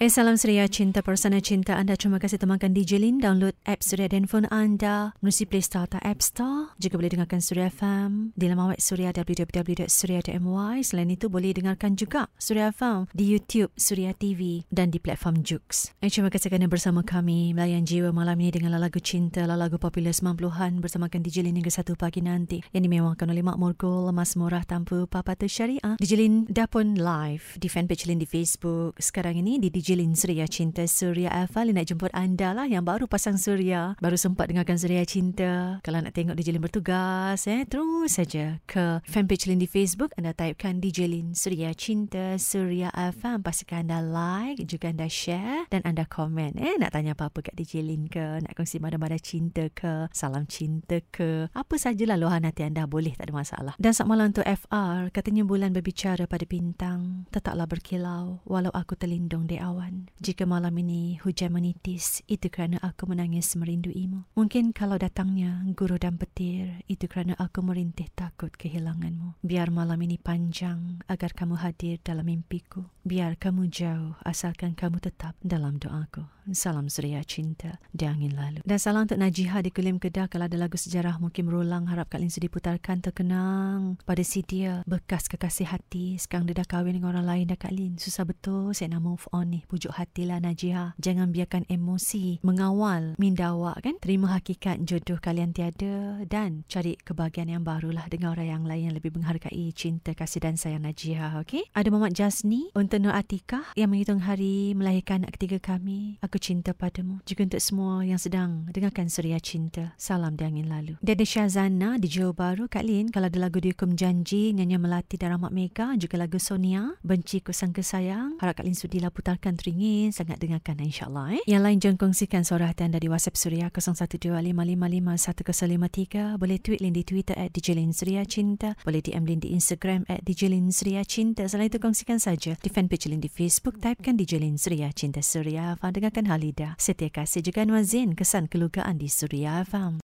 Eh, salam Suria Cinta Persana Cinta anda. Terima kasih temankan DJ Lin. Download app Suria dan phone anda melalui Play Store atau App Store. Juga boleh dengarkan Suria FM di laman web Suria www.suria.my. Selain itu, boleh dengarkan juga Suria FM di YouTube, Suria TV dan di platform Jux. Eh, terima kasih kerana bersama kami melayan jiwa malam ini dengan lagu cinta, lagu popular 90-an bersamakan DJ Lin hingga satu pagi nanti yang dimewahkan oleh Mak Morgul, lemas murah tanpa papatu syariah. DJ Lin dah pun live di fanpage Lin di Facebook. Sekarang ini di DJ Jilin Suria Cinta. Suria Alfa nak jemput anda lah yang baru pasang Suria. Baru sempat dengarkan Suria Cinta. Kalau nak tengok DJ Lin bertugas eh terus saja ke fanpage Lin di Facebook anda typekan DJ Lin Suria Cinta. Suria Alfa pastikan anda like juga anda share dan anda komen eh. Nak tanya apa-apa kat DJ Lin ke nak kongsi mana-mana cinta ke salam cinta ke apa sajalah luahan hati anda boleh tak ada masalah. Dan saat malam untuk FR katanya bulan berbicara pada bintang. Tetaplah berkilau walau aku terlindung di awal kawan. Jika malam ini hujan menitis, itu kerana aku menangis merinduimu. Mungkin kalau datangnya guru dan petir, itu kerana aku merintih takut kehilanganmu. Biar malam ini panjang agar kamu hadir dalam mimpiku. Biar kamu jauh asalkan kamu tetap dalam doaku. Salam Suria Cinta di angin lalu. Dan salam untuk Najiha di Kulim Kedah kalau ada lagu sejarah mungkin berulang harap Kak Lin diputarkan terkenang pada si dia bekas kekasih hati sekarang dia dah kahwin dengan orang lain dah Kak Lin. Susah betul saya nak move on ni. Pujuk hatilah Najiha. Jangan biarkan emosi mengawal minda awak kan. Terima hakikat jodoh kalian tiada dan cari kebahagiaan yang barulah dengan orang yang lain yang lebih menghargai cinta kasih dan sayang Najiha. Okay? Ada Muhammad Jasni untuk Nur Atikah yang menghitung hari melahirkan anak ketiga kami. Aku cinta padamu. Juga untuk semua yang sedang dengarkan Suria Cinta. Salam di angin lalu. Dede Syazana di Johor Baru. Kak Lin, kalau ada lagu dihukum janji, Nyanyi Melati dan Rahmat Mega. Juga lagu Sonia, Benci Ku Sangka Sayang. Harap Kak Lin sudilah putarkan teringin. Sangat dengarkan insyaAllah. Eh. Yang lain jangan kongsikan suara hati anda di WhatsApp Suria 0125555153. Boleh tweet Lin di Twitter at DJ Lin Suria Cinta. Boleh DM Lin di Instagram at DJ Lin Suria Cinta. Selain itu kongsikan saja di fanpage Lin di Facebook. Typekan DJ Lin Suria Cinta Suria. Dengarkan Halida. Setia kasih juga Nuazin kesan kelugaan di Suria Farm.